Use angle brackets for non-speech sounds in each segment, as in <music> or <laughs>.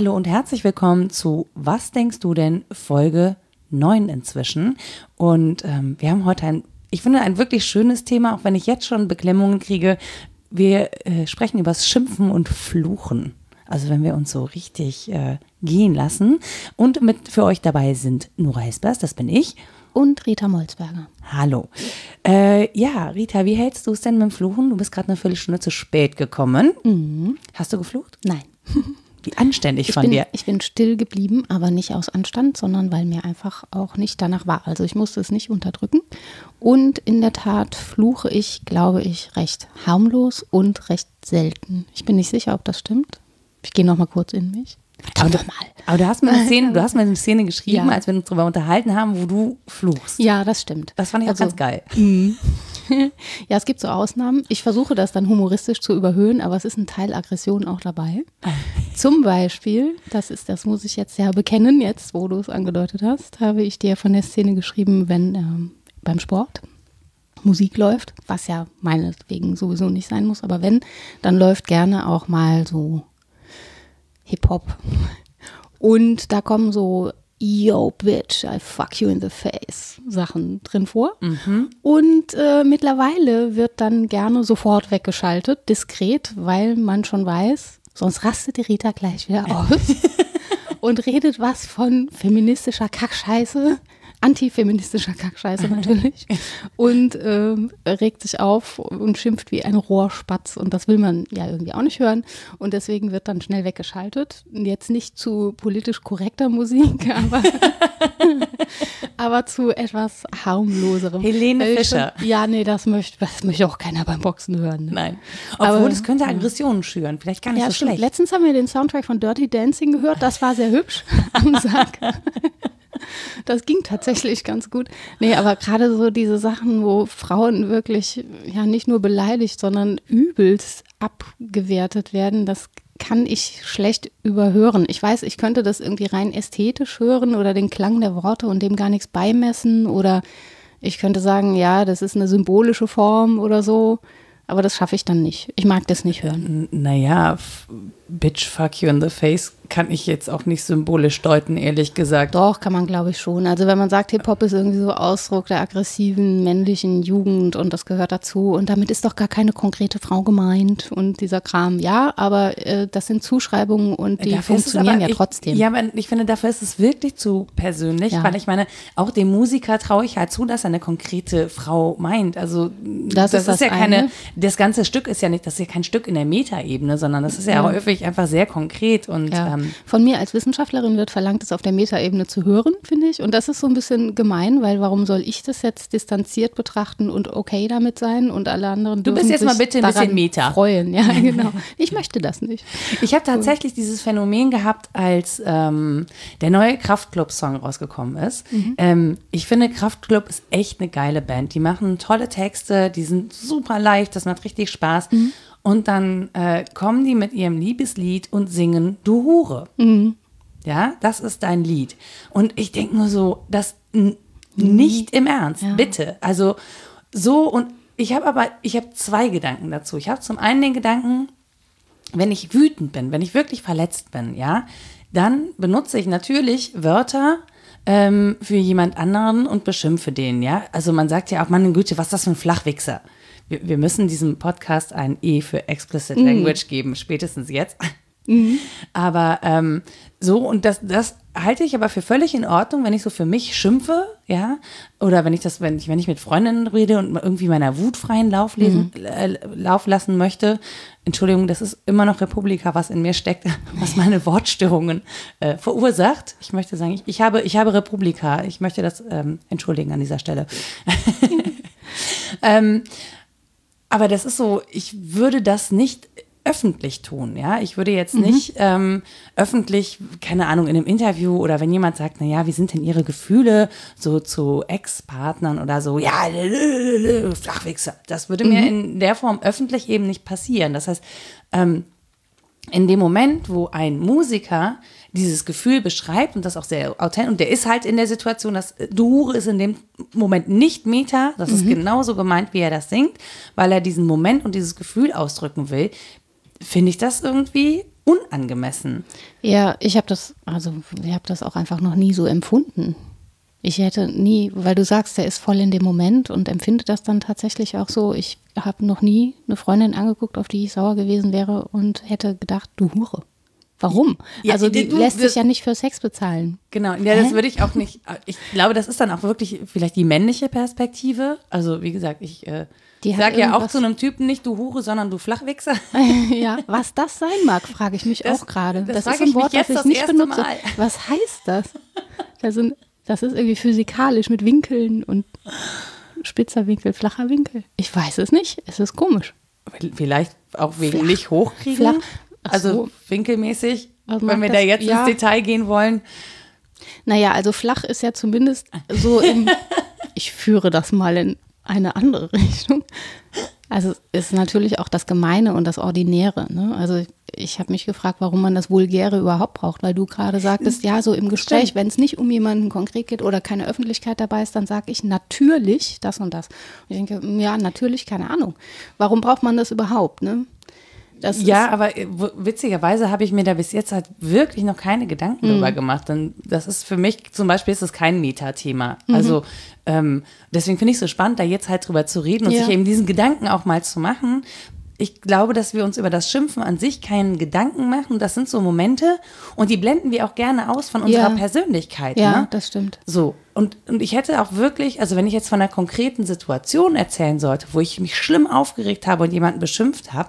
Hallo und herzlich willkommen zu Was denkst du denn? Folge 9 inzwischen. Und ähm, wir haben heute ein, ich finde, ein wirklich schönes Thema, auch wenn ich jetzt schon Beklemmungen kriege. Wir äh, sprechen über das Schimpfen und Fluchen. Also wenn wir uns so richtig äh, gehen lassen. Und mit für euch dabei sind Nora Hespers, das bin ich. Und Rita Molzberger. Hallo. Äh, ja, Rita, wie hältst du es denn mit dem Fluchen? Du bist gerade eine Viertelstunde zu spät gekommen. Mhm. Hast du geflucht? Nein. <laughs> Wie anständig Ich von bin, dir. ich bin still geblieben, aber nicht aus Anstand, sondern weil mir einfach auch nicht danach war. Also ich musste es nicht unterdrücken. Und in der Tat fluche ich, glaube ich, recht harmlos und recht selten. Ich bin nicht sicher, ob das stimmt. Ich gehe noch mal kurz in mich. Aber, nochmal. aber du hast mir eine Szene, <laughs> du hast mir eine Szene geschrieben, Ja. als wir uns darüber unterhalten haben, wo du fluchst. Ja, das stimmt. Das fand ich auch Also- ganz geil. <laughs> Ja, es gibt so Ausnahmen. Ich versuche das dann humoristisch zu überhöhen, aber es ist ein Teil Aggression auch dabei. <laughs> Zum Beispiel, das ist, das muss ich jetzt ja bekennen, jetzt, wo du es angedeutet hast, habe ich dir von der Szene geschrieben, wenn ähm, beim Sport Musik läuft, was ja meinetwegen sowieso nicht sein muss, aber wenn, dann läuft gerne auch mal so Hip-Hop. Und da kommen so Yo, bitch, I fuck you in the face Sachen drin vor. Und äh, mittlerweile wird dann gerne sofort weggeschaltet, diskret, weil man schon weiß, sonst rastet die Rita gleich wieder <laughs> aus und redet was von feministischer Kackscheiße, antifeministischer Kackscheiße natürlich und ähm, regt sich auf und schimpft wie ein Rohrspatz und das will man ja irgendwie auch nicht hören und deswegen wird dann schnell weggeschaltet. Jetzt nicht zu politisch korrekter Musik, <laughs> aber, aber zu etwas harmloserem. Helene Weil ich Fischer. Ja, nee, das möchte, das möchte auch keiner beim Boxen hören. ne? Nein. Obwohl, Aber- das könnte Aggressionen schüren. Vielleicht gar nicht Ja, so stimmt. schlecht. Letztens haben wir den Soundtrack von Dirty Dancing gehört. Das war sehr hübsch am Sack. <laughs> Das ging tatsächlich ganz gut. Nee, aber gerade so diese Sachen, wo Frauen wirklich ja nicht nur beleidigt, sondern übelst abgewertet werden, das kann ich schlecht überhören. Ich weiß, ich könnte das irgendwie rein ästhetisch hören oder den Klang der Worte und dem gar nichts beimessen oder ich könnte sagen, ja, das ist eine symbolische Form oder so, aber das schaffe ich dann nicht. Ich mag das nicht hören. Naja, Bitch, fuck you in the face kann ich jetzt auch nicht symbolisch deuten, ehrlich gesagt. Doch, kann man glaube ich schon. Also wenn man sagt, Hip-Hop ist irgendwie so Ausdruck der aggressiven männlichen Jugend und das gehört dazu und damit ist doch gar keine konkrete Frau gemeint und dieser Kram. Ja, aber äh, das sind Zuschreibungen und die Dafür ist funktionieren aber- ja ich, trotzdem. Ja, aber ich finde, dafür ist es wirklich zu persönlich, Ja. weil ich meine, auch dem Musiker traue ich halt zu, dass er eine konkrete Frau meint. Also Das ist das ja keine, eine. das ganze Stück ist ja nicht, das ist ja kein Stück in der Metaebene, sondern das ist ja, häufig einfach sehr konkret und Ja. ähm, Von mir als Wissenschaftlerin wird verlangt, es auf der Metaebene zu hören, finde ich. Und das ist so ein bisschen gemein, weil warum soll ich das jetzt distanziert betrachten und okay damit sein und alle anderen Du bist jetzt mal bitte ein bisschen Meta. freuen. Ja, <laughs> genau. Ich möchte das nicht. Ich habe tatsächlich dieses Phänomen gehabt, als ähm, der neue Kraftklub-Song rausgekommen ist. Ähm, ich finde, Kraftklub ist echt eine geile Band. Die machen tolle Texte, die sind super leicht, das macht richtig Spaß. Und dann äh, kommen die mit ihrem Liebeslied und singen Du Hure. Ja, das ist dein Lied. Und ich denke nur so, das n- nicht im Ernst, bitte. Also so und ich habe aber, ich habe zwei Gedanken dazu. Ich habe zum einen den Gedanken, wenn ich wütend bin, wenn ich wirklich verletzt bin, ja, dann benutze ich natürlich Wörter ähm, für jemand anderen und beschimpfe den, ja. Also man sagt ja auch, meine Güte, was ist das für ein Flachwichser? Wir, wir müssen diesem Podcast ein E für Explicit Language geben, spätestens jetzt. Aber ähm, so, und das, das halte ich aber für völlig in Ordnung, wenn ich so für mich schimpfe, ja, oder wenn ich das, wenn ich, wenn ich mit Freundinnen rede und irgendwie meiner Wut freien Lauf, lesen, äh, Lauf lassen möchte. Entschuldigung, das ist immer noch Republika, was in mir steckt, <laughs> was meine Wortstörungen äh, verursacht. Ich möchte sagen, ich, ich, habe, ich habe Republika. Ich möchte das ähm, entschuldigen an dieser Stelle. <laughs> ähm, aber das ist so, ich würde das nicht öffentlich tun, ja. Ich würde jetzt nicht ähm, öffentlich, keine Ahnung, in einem Interview oder wenn jemand sagt, na ja, wie sind denn Ihre Gefühle so zu Ex-Partnern oder so, ja, <laughs> Flachwichser. Das würde mir in der Form öffentlich eben nicht passieren. Das heißt, ähm, in dem Moment, wo ein Musiker dieses Gefühl beschreibt und das auch sehr authentisch, und der ist halt in der Situation, dass äh, du Hure ist in dem Moment nicht Meta, das ist genauso gemeint, wie er das singt, weil er diesen Moment und dieses Gefühl ausdrücken will, finde ich das irgendwie unangemessen. Ja, ich habe das, also ich habe das auch einfach noch nie so empfunden. Ich hätte nie, weil du sagst, der ist voll in dem Moment und empfindet das dann tatsächlich auch so. Ich habe noch nie eine Freundin angeguckt, auf die ich sauer gewesen wäre und hätte gedacht, du Hure. Warum? Ja, also die du- lässt wir- sich ja nicht für Sex bezahlen. Genau, ja, das Hä? würde ich auch nicht. Ich glaube, das ist dann auch wirklich vielleicht die männliche Perspektive. Also, wie gesagt, ich äh, Die sage ja auch zu einem Typen nicht du Hure, sondern du Flachwichser. <laughs> ja, was das sein mag, frage ich mich Das- auch gerade. das Das, ist ein Wort, das ich nicht benutze. Mal. Was heißt das? <laughs> Das, sind, das ist irgendwie physikalisch mit Winkeln und spitzer Winkel, flacher Winkel. Ich weiß es nicht. Es ist komisch. Vielleicht auch wegen Flach. nicht hochkriegen. Flach. Ach Also so. winkelmäßig, Also wenn wir das- da jetzt ja. ins Detail gehen wollen. Naja, also flach ist ja zumindest so im, <laughs> ich führe das mal in eine andere <laughs> Richtung. Also es ist natürlich auch das Gemeine und das Ordinäre. Ne? Also ich habe mich gefragt, warum man das Vulgäre überhaupt braucht, weil du gerade sagtest, ja, so im Gespräch, wenn es nicht um jemanden konkret geht oder keine Öffentlichkeit dabei ist, dann sage ich natürlich das und das. Und ich denke, ja, natürlich, keine Ahnung. Warum braucht man das überhaupt? Ne? Das Ja, aber äh, witzigerweise habe ich mir da bis jetzt halt wirklich noch keine Gedanken Mhm. drüber gemacht. Denn das ist für mich zum Beispiel ist das kein Metathema. Mhm. Also ähm, deswegen finde ich es so spannend, da jetzt halt drüber zu reden und Ja. sich eben diesen Gedanken auch mal zu machen. Ich glaube, dass wir uns über das Schimpfen an sich keinen Gedanken machen. Das sind so Momente und die blenden wir auch gerne aus von unserer Ja. Persönlichkeit. ja, ne? das stimmt. So, und, und ich hätte auch wirklich, also wenn ich jetzt von einer konkreten Situation erzählen sollte, wo ich mich schlimm aufgeregt habe und jemanden beschimpft habe,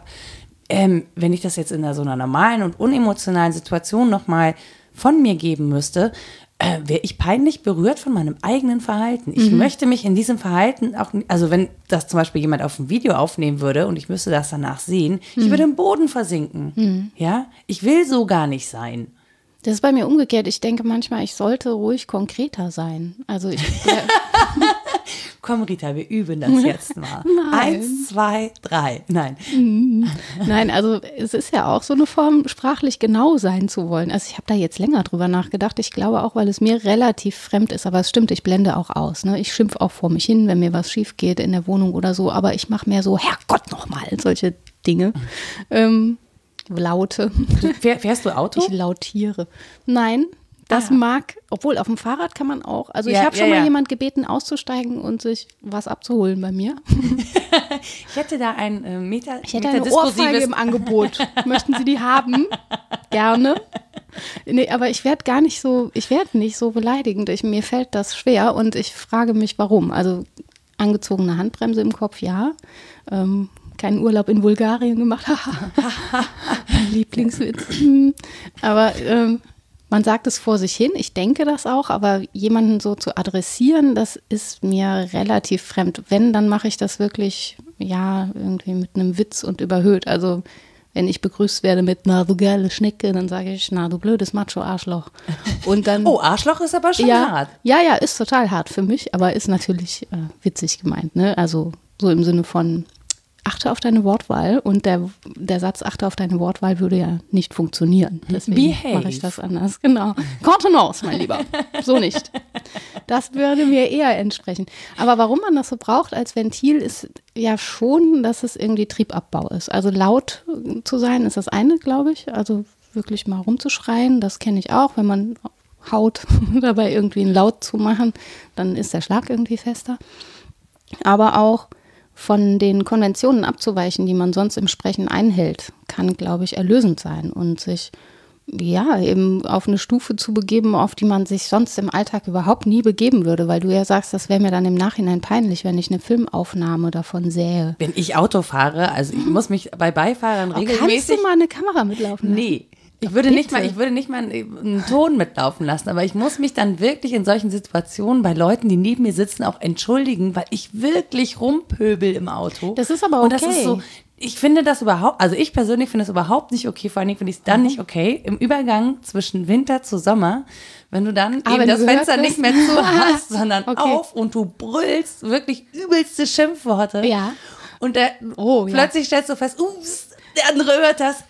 ähm, wenn ich das jetzt in einer, so einer normalen und unemotionalen Situation nochmal von mir geben müsste, äh, wäre ich peinlich berührt von meinem eigenen Verhalten. Ich möchte mich in diesem Verhalten auch, also wenn das zum Beispiel jemand auf dem Video aufnehmen würde und ich müsste das danach sehen, ich würde im Boden versinken. Ja, ich will so gar nicht sein. Das ist bei mir umgekehrt. Ich denke manchmal, ich sollte ruhig konkreter sein. Also ich, <laughs> Komm, Rita, wir üben das <laughs> jetzt mal. Eins, zwei, drei. Nein. Nein, also es ist ja auch so eine Form, sprachlich genau sein zu wollen. Also ich habe da jetzt länger drüber nachgedacht. Ich glaube auch, weil es mir relativ fremd ist. Aber es stimmt, ich blende auch aus. Ne? Ich schimpfe auch vor mich hin, wenn mir was schief geht in der Wohnung oder so. Aber ich mache mehr so, Herrgott nochmal, solche Dinge. Ähm, Laute. Fähr, fährst du Auto? Ich lautiere. Nein, das Ah. mag, obwohl auf dem Fahrrad kann man auch. Also Ja, ich habe schon ja, mal ja. jemand gebeten, auszusteigen und sich was abzuholen bei mir. <laughs> Ich hätte da ein äh, Meta, Ich hätte eine Ohrfeige im Angebot. Möchten Sie die haben? <laughs> Gerne. Nee, aber ich werde gar nicht so, ich werde nicht so beleidigend. Ich, mir fällt das schwer und ich frage mich, warum. Also angezogene Handbremse im Kopf, ja. Ähm, keinen Urlaub in Bulgarien gemacht. <laughs> Lieblingswitz. aber ähm, man sagt es vor sich hin, ich denke das auch, aber jemanden so zu adressieren, das ist mir relativ fremd. Wenn, dann mache ich das wirklich, ja, irgendwie mit einem Witz und überhöht. Also wenn ich begrüßt werde mit, na du geile Schnecke, dann sage ich, na du blödes Macho-Arschloch. Und dann, <laughs> Oh, Arschloch ist aber schon ja, hart. ja, ja, ist total hart für mich, aber ist natürlich äh, witzig gemeint, ne? Also so im Sinne von achte auf deine Wortwahl und der, der Satz achte auf deine Wortwahl würde ja nicht funktionieren. Deswegen mache ich das anders. Genau. Contenance, mein Lieber. So nicht. Das würde mir eher entsprechen. Aber warum man das so braucht als Ventil, ist ja schon, dass es irgendwie Triebabbau ist. Also laut zu sein ist das eine, glaube ich. Also wirklich mal rumzuschreien, das kenne ich auch, wenn man haut, <laughs> dabei irgendwie einen Laut zu machen, dann ist der Schlag irgendwie fester. Aber auch von den Konventionen abzuweichen, die man sonst im Sprechen einhält, kann, glaube ich, erlösend sein und sich ja eben auf eine Stufe zu begeben, auf die man sich sonst im Alltag überhaupt nie begeben würde, weil du ja sagst, das wäre mir dann im Nachhinein peinlich, wenn ich eine Filmaufnahme davon sähe. Wenn ich Auto fahre, also ich muss mich bei Beifahrern Oh, kannst du mal eine Kamera mitlaufen lassen? Nee. Ich würde, nicht mal, ich würde nicht mal einen, Ton mitlaufen lassen, aber ich muss mich dann wirklich in solchen Situationen bei Leuten, die neben mir sitzen, auch entschuldigen, weil ich wirklich rumpöbel im Auto. Das ist aber Und das okay. ist so, ich finde das überhaupt, also ich persönlich finde das überhaupt nicht okay, vor allen Dingen finde ich es Mhm. dann nicht okay, im Übergang zwischen Winter zu Sommer, wenn du dann Ah, eben das Fenster nicht mehr zu <laughs> hast, sondern Okay. auf und du brüllst wirklich übelste Schimpfworte. Ja. Und der, Oh, ja. plötzlich stellst du fest, ups, Der andere hört das.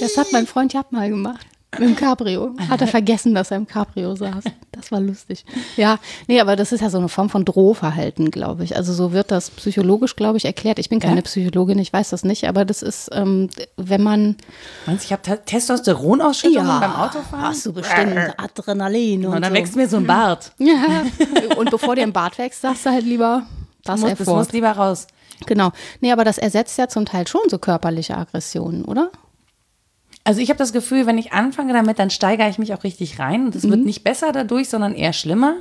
Das hat mein Freund Japp mal gemacht. Mit dem Cabrio. Hat er vergessen, dass er im Cabrio saß. Das war lustig. Ja, nee, aber das ist ja so eine Form von Drohverhalten, glaube ich. Also so wird das psychologisch, glaube ich, erklärt. Ich bin keine Ja? Psychologin, ich weiß das nicht, aber das ist, ähm, wenn man Meinst du, ich habe Testosteronausschüttungen beim Autofahren? hast du bestimmt Adrenalin und, Und dann so. wächst mir so ein Bart. Ja. <laughs> Und bevor dir ein Bart wächst, sagst du halt lieber das muss, das muss lieber raus. Genau. Nee, aber das ersetzt ja zum Teil schon so körperliche Aggressionen, oder? Also ich habe das Gefühl, wenn ich anfange damit, dann steigere ich mich auch richtig rein. Und es wird nicht besser dadurch, sondern eher schlimmer.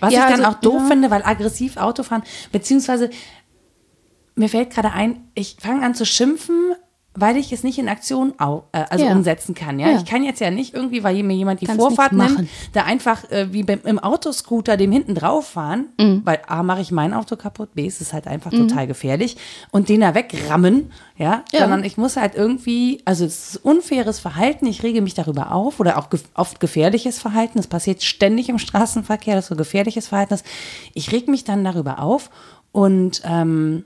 Was Ja, ich dann also, auch doof ja. finde, weil aggressiv Autofahren, beziehungsweise mir fällt gerade ein, ich fange an zu schimpfen, weil ich es nicht in Aktion au, äh, also Ja. umsetzen kann. Ja? Ja. Ich kann jetzt ja nicht irgendwie, weil mir jemand die Kannst Vorfahrt nimmt, da einfach äh, wie beim, im Autoscooter dem hinten drauf fahren, Mhm. weil A, mache ich mein Auto kaputt, B, ist es halt einfach total gefährlich und den da wegrammen, ja? Ja. sondern ich muss halt irgendwie, also es ist unfaires Verhalten, ich rege mich darüber auf oder auch ge oft gefährliches Verhalten, das passiert ständig im Straßenverkehr, dass so gefährliches Verhalten ist. Ich reg mich dann darüber auf und ähm,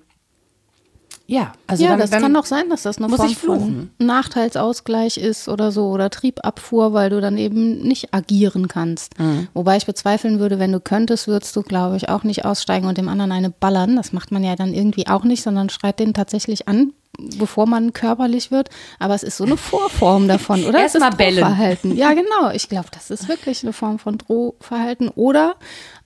ja, also ja, dann, das dann, kann doch sein, dass das eine muss Form ich fluchen. von Nachteilsausgleich ist oder so oder Triebabfuhr, weil du dann eben nicht agieren kannst. Mhm. Wobei ich bezweifeln würde, wenn du könntest, würdest du, glaube ich, auch nicht aussteigen und dem anderen eine ballern. Das macht man ja dann irgendwie auch nicht, sondern schreit den tatsächlich an, bevor man körperlich wird. Aber es ist so eine Vorform davon, oder? Erst <laughs> Es ist mal bellen. Drohverhalten. Ja, genau. Ich glaube, das ist wirklich eine Form von Drohverhalten oder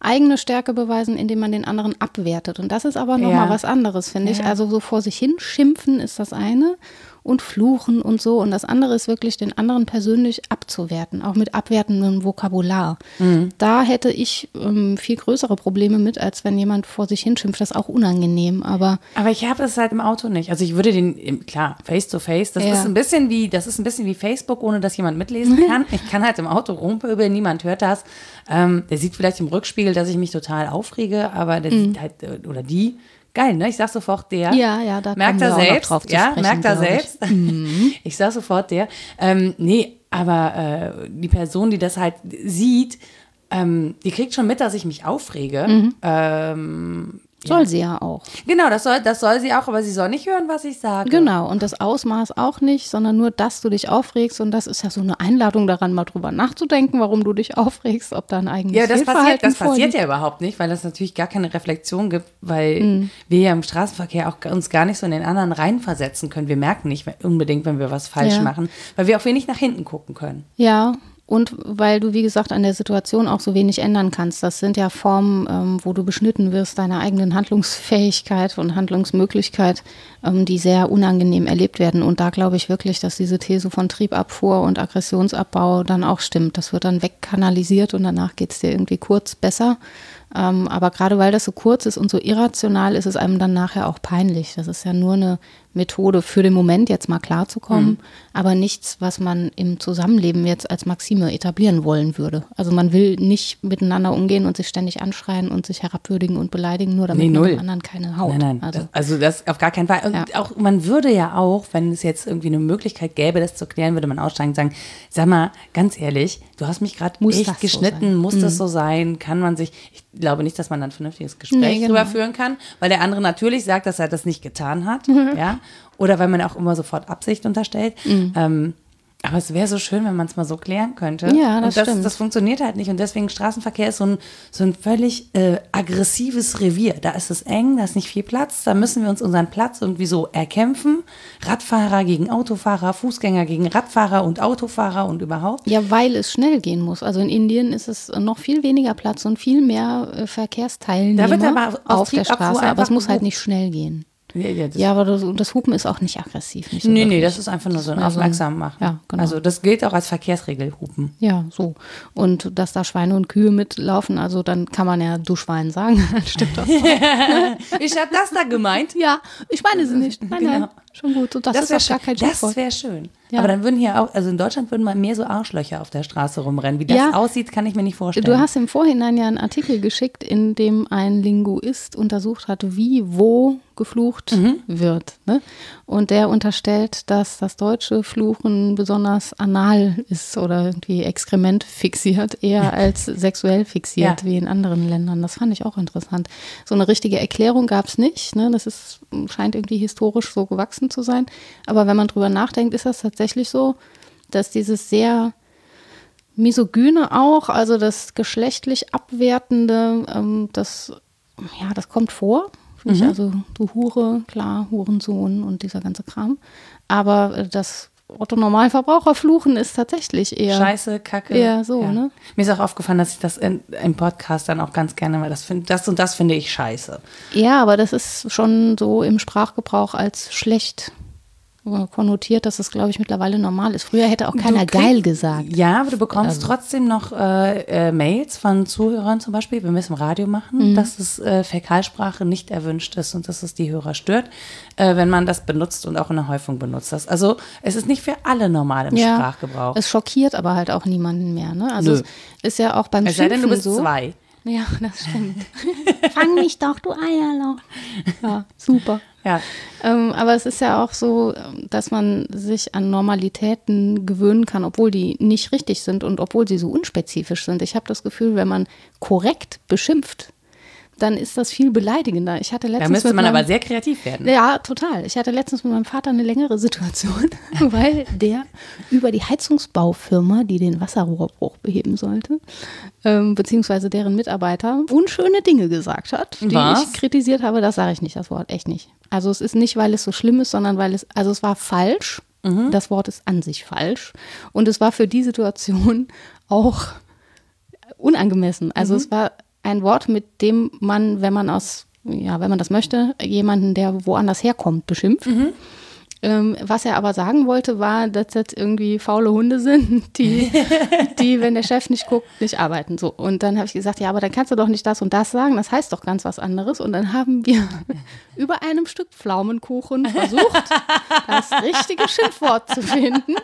eigene Stärke beweisen, indem man den anderen abwertet. Und das ist aber nochmal Ja. was anderes, finde ich. Ja. Also so vor sich hin schimpfen ist das eine und fluchen und so. Und das andere ist wirklich, den anderen persönlich abzuwerten, auch mit abwertendem Vokabular. Mhm. Da hätte ich ähm, viel größere Probleme mit, als wenn jemand vor sich hin schimpft. Das ist auch unangenehm, aber Aber ich habe es halt im Auto nicht. Also ich würde den, klar, face to face, das Ja. ist ein bisschen wie, das ist ein bisschen wie Facebook, ohne dass jemand mitlesen <laughs> kann. Ich kann halt im Auto rumpöbeln, niemand hört das. Ähm, der sieht vielleicht im Rückspiegel, dass ich mich total aufrege, aber der sieht halt, äh, oder die, geil, ne? Ich sag sofort der. Mhm. Ja, ja, da merkt er selbst. drauf zu ja, sprechen, merkt er glaub ich. selbst. <laughs> Ich. sag sofort der. Ähm, nee, aber äh, die Person, die das halt sieht, ähm, die kriegt schon mit, dass ich mich aufrege. Mhm. Ähm, soll sie ja auch. genau, das soll, das soll sie auch, aber sie soll nicht hören, was ich sage. Genau, und das Ausmaß auch nicht, sondern nur, dass du dich aufregst. Und das ist ja so eine Einladung daran, mal drüber nachzudenken, warum du dich aufregst, ob da ein eigenes Ja, das passiert, das passiert ja überhaupt nicht, weil das natürlich gar keine Reflexion gibt, weil Mhm. wir ja im Straßenverkehr auch uns gar nicht so in den anderen reinversetzen können. Wir merken nicht unbedingt, wenn wir was falsch Ja. machen, weil wir auch wenig nach hinten gucken können. Ja, und weil du, wie gesagt, an der Situation auch so wenig ändern kannst. Das sind ja Formen, ähm, wo du beschnitten wirst, deiner eigenen Handlungsfähigkeit und Handlungsmöglichkeit, ähm, die sehr unangenehm erlebt werden. Und da glaube ich wirklich, dass diese These von Triebabfuhr und Aggressionsabbau dann auch stimmt. Das wird dann wegkanalisiert und danach geht es dir irgendwie kurz besser. Ähm, aber gerade weil das so kurz ist und so irrational, ist es einem dann nachher auch peinlich. Das ist ja nur eine Methode für den Moment, jetzt mal klarzukommen, aber nichts, was man im Zusammenleben jetzt als Maxime etablieren wollen würde. Also man will nicht miteinander umgehen und sich ständig anschreien und sich herabwürdigen und beleidigen, nur damit Nee, man dem anderen keine Haut. Nein, nein, Also, das, also das auf gar keinen Fall. Und Ja. auch man würde ja auch, wenn es jetzt irgendwie eine Möglichkeit gäbe, das zu klären, würde man aussteigen und sagen, sag mal, ganz ehrlich, du hast mich gerade Muss echt das so geschnitten, sein? Mhm. muss das so sein? Kann man sich, ich glaube nicht, dass man dann ein vernünftiges Gespräch Nee, genau. drüber führen kann, weil der andere natürlich sagt, dass er das nicht getan hat, Mhm. <laughs> ja, oder weil man auch immer sofort Absicht unterstellt. Ähm, aber es wäre so schön, wenn man es mal so klären könnte. Ja, das und das, stimmt. das funktioniert halt nicht. Und deswegen Straßenverkehr ist so ein, so ein völlig äh, aggressives Revier. Da ist es eng, da ist nicht viel Platz. Da müssen wir uns unseren Platz irgendwie so erkämpfen. Radfahrer gegen Autofahrer, Fußgänger gegen Radfahrer und Autofahrer und überhaupt. ja, weil es schnell gehen muss. Also in Indien ist es noch viel weniger Platz und viel mehr äh, Verkehrsteilnehmer Da wird aber aus auf der Straße, aber es muss halt nicht schnell gehen. Ja, ja, das Ja, aber das, das Hupen ist auch nicht aggressiv. Nicht so nee, nee, wirklich. das ist einfach nur so ein mehr so ein- Aufmerksam machen. Ja, genau. Also das gilt auch als Verkehrsregel, Hupen. Ja, so. Und dass da Schweine und Kühe mitlaufen, also dann kann man ja du Schwein sagen, dann stimmt das. Ich habe das da gemeint. ja, ich meine sie nicht. Nein, nein, Genau. Schon gut. So, das, ist wär auch gar kein. Schimpfwort. Das wäre schön. Ja. Aber dann würden hier auch, also in Deutschland würden mal mehr so Arschlöcher auf der Straße rumrennen. Wie das Ja. aussieht, kann ich mir nicht vorstellen. Du hast im Vorhinein ja einen Artikel geschickt, in dem ein Linguist untersucht hat, wie wo geflucht wird. Ne? Und der unterstellt, dass das deutsche Fluchen besonders anal ist oder irgendwie Exkrement fixiert, eher als sexuell fixiert Ja. wie in anderen Ländern. Das fand ich auch interessant. So eine richtige Erklärung gab es nicht. Ne? Das ist, scheint irgendwie historisch so gewachsen zu sein. Aber wenn man drüber nachdenkt, ist das tatsächlich so, dass dieses sehr Misogyne auch, also das geschlechtlich Abwertende, ähm, das, ja, das kommt vor. Finde ich also, du Hure, klar, Hurensohn und dieser ganze Kram. Aber äh, das Otto-Normalverbraucher-Fluchen ist tatsächlich eher. Scheiße, Kacke. Ja, so, ne? Mir ist auch aufgefallen, dass ich das in, im Podcast dann auch ganz gerne mal, das, find, das und das finde ich scheiße. Ja, aber das ist schon so im Sprachgebrauch als schlecht konnotiert, dass es, glaube ich, mittlerweile normal ist. Früher hätte auch keiner krieg- geil gesagt. Ja, aber du bekommst Also. trotzdem noch äh, äh, Mails von Zuhörern zum Beispiel, wenn wir es im Radio machen, Mhm. dass es äh, Fäkalsprache nicht erwünscht ist und dass es die Hörer stört, äh, wenn man das benutzt und auch in der Häufung benutzt. Das. Also es ist nicht für alle normal im Sprachgebrauch. Es schockiert aber halt auch niemanden mehr. Ne? Also Nö. es ist ja auch beim Es sei denn, du bist so. zwei. Ja, <laughs> das stimmt. <laughs> Fang mich doch, du Eierloch. Ja, super. Ja. Ähm, aber es ist ja auch so, ähm, dass man sich an Normalitäten gewöhnen kann, obwohl die nicht richtig sind und obwohl sie so unspezifisch sind. Ich habe das Gefühl, wenn man korrekt beschimpft, dann ist das viel beleidigender. Ich hatte letztens Da müsste man meinem- aber sehr kreativ werden. ja, total. Ich hatte letztens mit meinem Vater eine längere Situation, <laughs> weil der über die Heizungsbaufirma, die den Wasserrohrbruch beheben sollte, ähm, beziehungsweise deren Mitarbeiter, unschöne Dinge gesagt hat, die Was? ich kritisiert habe. Das sage ich nicht, das Wort, echt nicht. Also es ist nicht, weil es so schlimm ist, sondern weil es, also es war falsch. Das Wort ist an sich falsch. Und es war für die Situation <laughs> auch unangemessen. Also es war ein Wort, mit dem man, wenn man aus, ja, wenn man das möchte, jemanden, der woanders herkommt, beschimpft. Ähm, was er aber sagen wollte, war, dass das irgendwie faule Hunde sind, <laughs> die, die, wenn der Chef nicht guckt, nicht arbeiten. So. Und dann habe ich gesagt, ja, aber dann kannst du doch nicht das und das sagen, das heißt doch ganz was anderes. Und dann haben wir <laughs> über einem Stück Pflaumenkuchen versucht, das richtige Schimpfwort zu finden,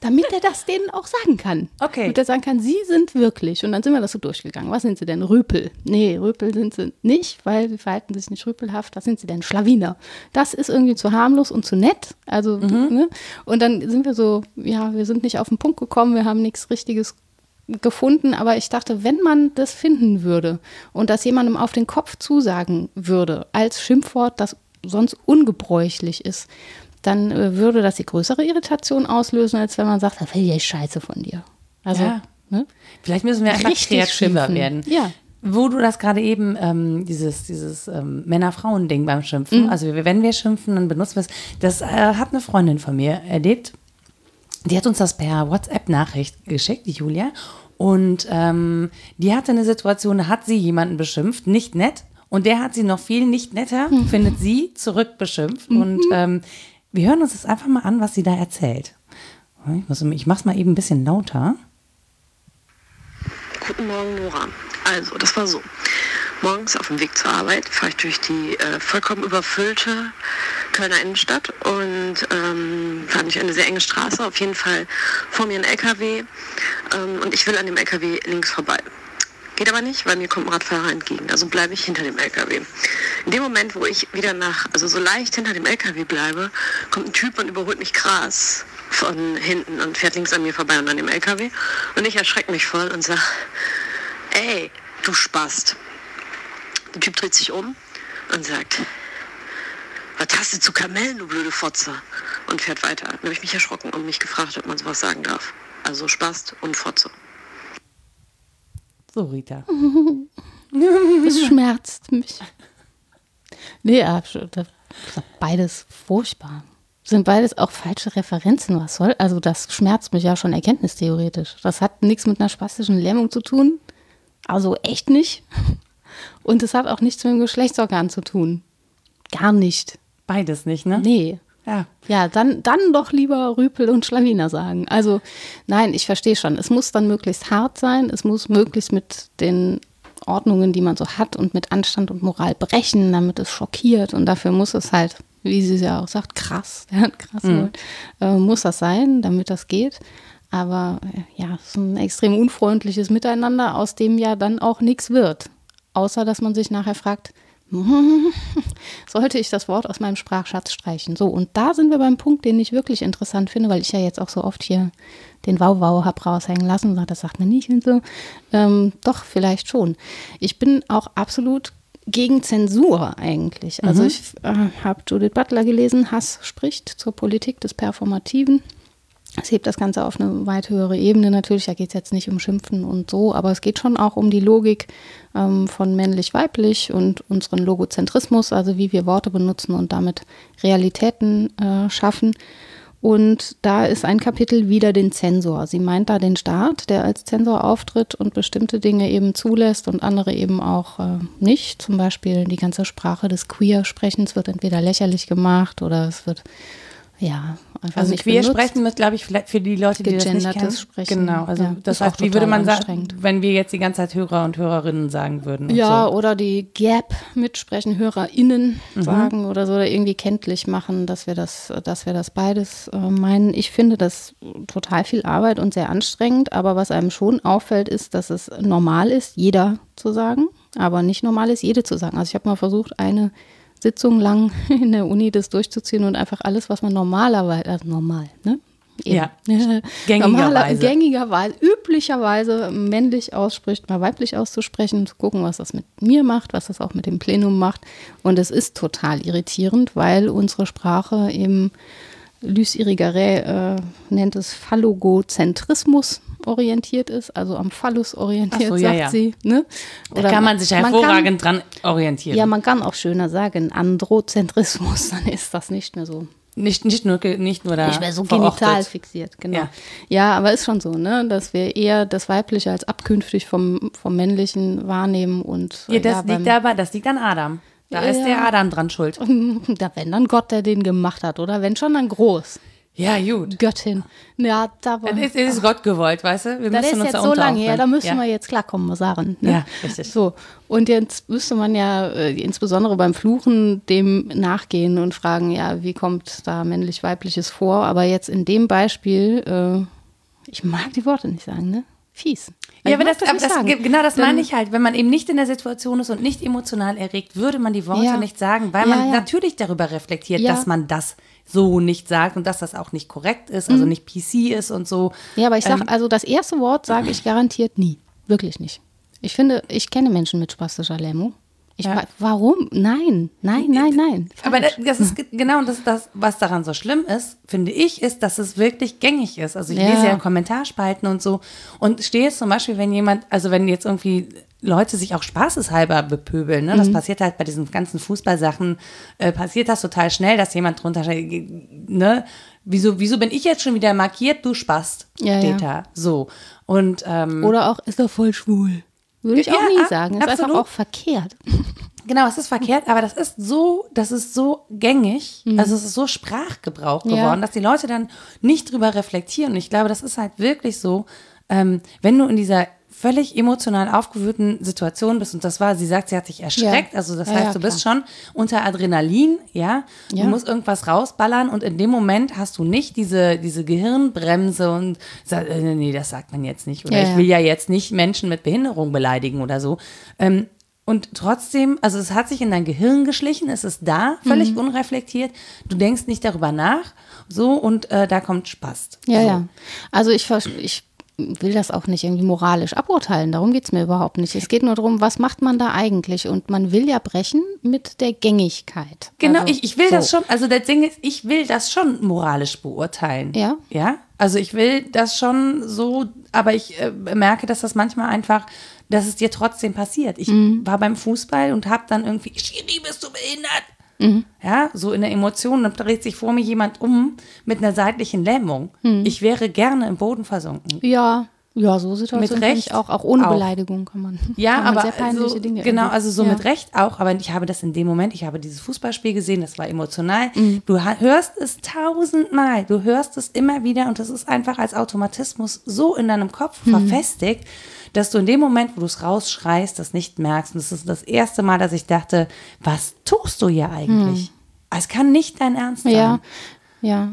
damit er das denen auch sagen kann. Okay. Damit er sagen kann, sie sind wirklich. Und dann sind wir das so durchgegangen. Was sind sie denn? Rüpel. Nee, Rüpel sind sie nicht, weil sie verhalten sich nicht rüpelhaft. Was sind sie denn? Schlawiner. Das ist irgendwie zu harmlos und zu nett. Also, ne? Und dann sind wir so, ja, wir sind nicht auf den Punkt gekommen, wir haben nichts Richtiges gefunden, aber ich dachte, wenn man das finden würde und das jemandem auf den Kopf zusagen würde, als Schimpfwort, das sonst ungebräuchlich ist, dann äh, würde das die größere Irritation auslösen, als wenn man sagt, das will ich scheiße von dir. Also, Ja. ne? Vielleicht müssen wir einfach Richtig kreativer schimpfen. werden. Ja. Wo du das gerade eben, ähm, dieses, dieses ähm, Männer-Frauen-Ding beim Schimpfen, Mhm. also wenn wir schimpfen, dann benutzen wir es. Das äh, hat eine Freundin von mir erlebt. Die hat uns das per WhatsApp-Nachricht geschickt, die Julia. Und ähm, die hatte eine Situation, da hat sie jemanden beschimpft, nicht nett. Und der hat sie noch viel nicht netter, Mhm. findet sie, zurück beschimpft. Und ähm, wir hören uns das einfach mal an, was sie da erzählt. Ich, muss, ich mach's mal eben ein bisschen lauter. Guten Morgen, Nora. Also, das war so. Morgens auf dem Weg zur Arbeit fahre ich durch die äh, vollkommen überfüllte Kölner Innenstadt und ähm, fahre durch eine sehr enge Straße. Auf jeden Fall vor mir ein LKW ähm, und ich will an dem LKW links vorbei. Geht aber nicht, weil mir kommt ein Radfahrer entgegen. Also bleibe ich hinter dem LKW. In dem Moment, wo ich wieder nach, also so leicht hinter dem LKW bleibe, kommt ein Typ und überholt mich krass von hinten und fährt links an mir vorbei und an dem LKW. Und ich erschrecke mich voll und sage, ey, du Spast. Der Typ dreht sich um und sagt, was hast du zu Kamellen, du blöde Fotze? Und fährt weiter. Dann habe ich mich erschrocken und mich gefragt, ob man sowas sagen darf. Also Spast und Fotze. So, Rita. <laughs> Es schmerzt mich. Nee, ja, das ist beides furchtbar. Sind beides auch falsche Referenzen, was soll? Also das schmerzt mich ja schon erkenntnistheoretisch. Das hat nichts mit einer spastischen Lähmung zu tun. Also echt nicht. Und es hat auch nichts mit dem Geschlechtsorgan zu tun. Gar nicht. Beides nicht, ne? Nee. Ja. Ja, dann, dann doch lieber Rüpel und Schlawiner sagen. Also, nein, ich verstehe schon. Es muss dann möglichst hart sein. Es muss möglichst mit den Ordnungen, die man so hat und mit Anstand und Moral brechen, damit es schockiert. Und dafür muss es halt, wie sie ja auch sagt, krass, der <laughs> hat krass mhm. äh, muss das sein, damit das geht. Aber äh, ja, es ist ein extrem unfreundliches Miteinander, aus dem ja dann auch nichts wird. Außer, dass man sich nachher fragt, <laughs> sollte ich das Wort aus meinem Sprachschatz streichen. So, und da sind wir beim Punkt, den ich wirklich interessant finde, weil ich ja jetzt auch so oft hier den Wow-Wow habe raushängen lassen und sage, das sagt man nicht und so. Ähm, doch, vielleicht schon. Ich bin auch absolut gegen Zensur eigentlich. Also mhm. ich äh, habe Judith Butler gelesen, Hass spricht zur Politik des Performativen. Es hebt das Ganze auf eine weit höhere Ebene natürlich. Da geht es jetzt nicht um Schimpfen und so, aber es geht schon auch um die Logik ähm, von männlich-weiblich und unseren Logozentrismus, also wie wir Worte benutzen und damit Realitäten äh, schaffen. Und da ist ein Kapitel wieder den Zensor. Sie meint da den Staat, der als Zensor auftritt und bestimmte Dinge eben zulässt und andere eben auch äh, nicht. Zum Beispiel die ganze Sprache des Queer-Sprechens wird entweder lächerlich gemacht oder es wird ja, also queer benutzt. sprechen muss, glaube ich, vielleicht für die Leute, die das nicht kennen. Sprechen. Genau, also ja, das heißt, wie würde man sagen, wenn wir jetzt die ganze Zeit Hörer und Hörerinnen sagen würden? Ja, so. oder die Gap mitsprechen, HörerInnen mhm. sagen oder so, oder irgendwie kenntlich machen, dass wir das, dass wir das beides äh, meinen. Ich finde das total viel Arbeit und sehr anstrengend, aber was einem schon auffällt, ist, dass es normal ist, jeder zu sagen, aber nicht normal ist, jede zu sagen. Also ich habe mal versucht, eine Sitzung lang <laughs> in der Uni das durchzuziehen und einfach alles, was man normalerweise, also normal, ne? Eben. Ja, gängigerweise. gängigerweise, üblicherweise männlich ausspricht, mal weiblich auszusprechen, zu gucken, was das mit mir macht, was das auch mit dem Plenum macht. Und es ist total irritierend, weil unsere Sprache eben Luce Irigaray äh, nennt es Phallogozentrismus orientiert ist, also am Phallus orientiert, so, sagt ja, ja. sie. Ne? Oder da kann man sich hervorragend man kann, dran orientieren. Ja, man kann auch schöner sagen, Androzentrismus, <laughs> dann ist das nicht mehr so. Nicht, nicht nur nicht nur da nicht mehr so genital fixiert, genau. Ja. ja, aber ist schon so, ne, dass wir eher das Weibliche als abkünftig vom, vom Männlichen wahrnehmen und ja, das liegt aber, das liegt an Adam. Da ist der Adam dran schuld. <laughs> Da wenn dann Gott, der den gemacht hat, oder wenn schon dann groß. Ja, gut. Göttin. Ja, da war. Es ist, ist Gott gewollt, weißt du? Wir das ist jetzt da so lange her, da müssen ja. wir jetzt klarkommen, sagen. Ne? Ja, richtig. So. Und jetzt müsste man ja äh, insbesondere beim Fluchen dem nachgehen und fragen, ja, wie kommt da männlich-weibliches vor? Aber jetzt in dem Beispiel, äh, ich mag die Worte nicht sagen, ne? Fies. Ja, aber das, das, das genau das meine ich halt. Wenn man eben nicht in der Situation ist und nicht emotional erregt, würde man die Worte ja. nicht sagen, weil man ja, natürlich darüber reflektiert, dass man das so nicht sagt und dass das auch nicht korrekt ist, also mhm. nicht PC ist und so. Ja, aber ich sage, ähm, also das erste Wort sage ich garantiert nie. Wirklich nicht. Ich finde, ich kenne Menschen mit spastischer Lähmung. Ich ja. Warum? Nein, nein, nein, nein. Falsch. Aber das ist genau das, das, was daran so schlimm ist, finde ich, ist, dass es wirklich gängig ist. Also ich ja. lese ja Kommentarspalten und so und stehe jetzt zum Beispiel, wenn jemand, also wenn jetzt irgendwie Leute sich auch spaßeshalber bepöbeln. Ne? Das mhm. passiert halt bei diesen ganzen Fußballsachen, äh, passiert das total schnell, dass jemand drunter steht, ne? Wieso, wieso bin ich jetzt schon wieder markiert, du Spast, ja, steht ja. da. So. Und, ähm, Oder auch, ist doch voll schwul. Würde ich ja, auch nie sagen. Das ist einfach auch verkehrt. Genau, es ist verkehrt, aber das ist so, das ist so gängig, mhm. also es ist so Sprachgebrauch geworden, dass die Leute dann nicht drüber reflektieren. Und ich glaube, das ist halt wirklich so, ähm, wenn du in dieser völlig emotional aufgewühlten Situation bist. Und das war, sie sagt, sie hat sich erschreckt. Ja. Also das ja, heißt, du bist schon unter Adrenalin, ja. Du musst irgendwas rausballern und in dem Moment hast du nicht diese, diese Gehirnbremse und sag, äh, nee, das sagt man jetzt nicht. Oder ich will ja jetzt nicht Menschen mit Behinderung beleidigen oder so. Ähm, und trotzdem, also es hat sich in dein Gehirn geschlichen, es ist da, völlig mhm. unreflektiert. Du denkst nicht darüber nach, so und äh, da kommt Spaß. Ja, so. ja. Also ich, ich will das auch nicht irgendwie moralisch aburteilen. Darum geht es mir überhaupt nicht. Es geht nur darum, was macht man da eigentlich? Und man will ja brechen mit der Gängigkeit. Genau, also, ich, ich will so. das schon, also das Ding ist, ich will das schon moralisch beurteilen. Ja. Ja. Also ich will das schon so, aber ich äh, merke, dass das manchmal einfach, dass es dir trotzdem passiert. Ich mhm. war beim Fußball und habe dann irgendwie, Schiri, bist du behindert? Mhm. Ja, so in der Emotion, dann dreht sich vor mir jemand um mit einer seitlichen Lähmung. Mhm. Ich wäre gerne im Boden versunken. Ja, ja, so Situationen mit Recht auch, auch ohne auch. Beleidigung kann man. Ja, kann aber sehr peinliche so, Dinge genau, also so ja. mit Recht auch. Aber ich habe das in dem Moment, ich habe dieses Fußballspiel gesehen, das war emotional. Mhm. Du hörst es tausendmal, du hörst es immer wieder und das ist einfach als Automatismus so in deinem Kopf mhm. verfestigt dass du in dem Moment, wo du es rausschreist, das nicht merkst. Und das ist das erste Mal, dass ich dachte, was tust du hier eigentlich? Hm. Es kann nicht dein Ernst sein. Ja, ja.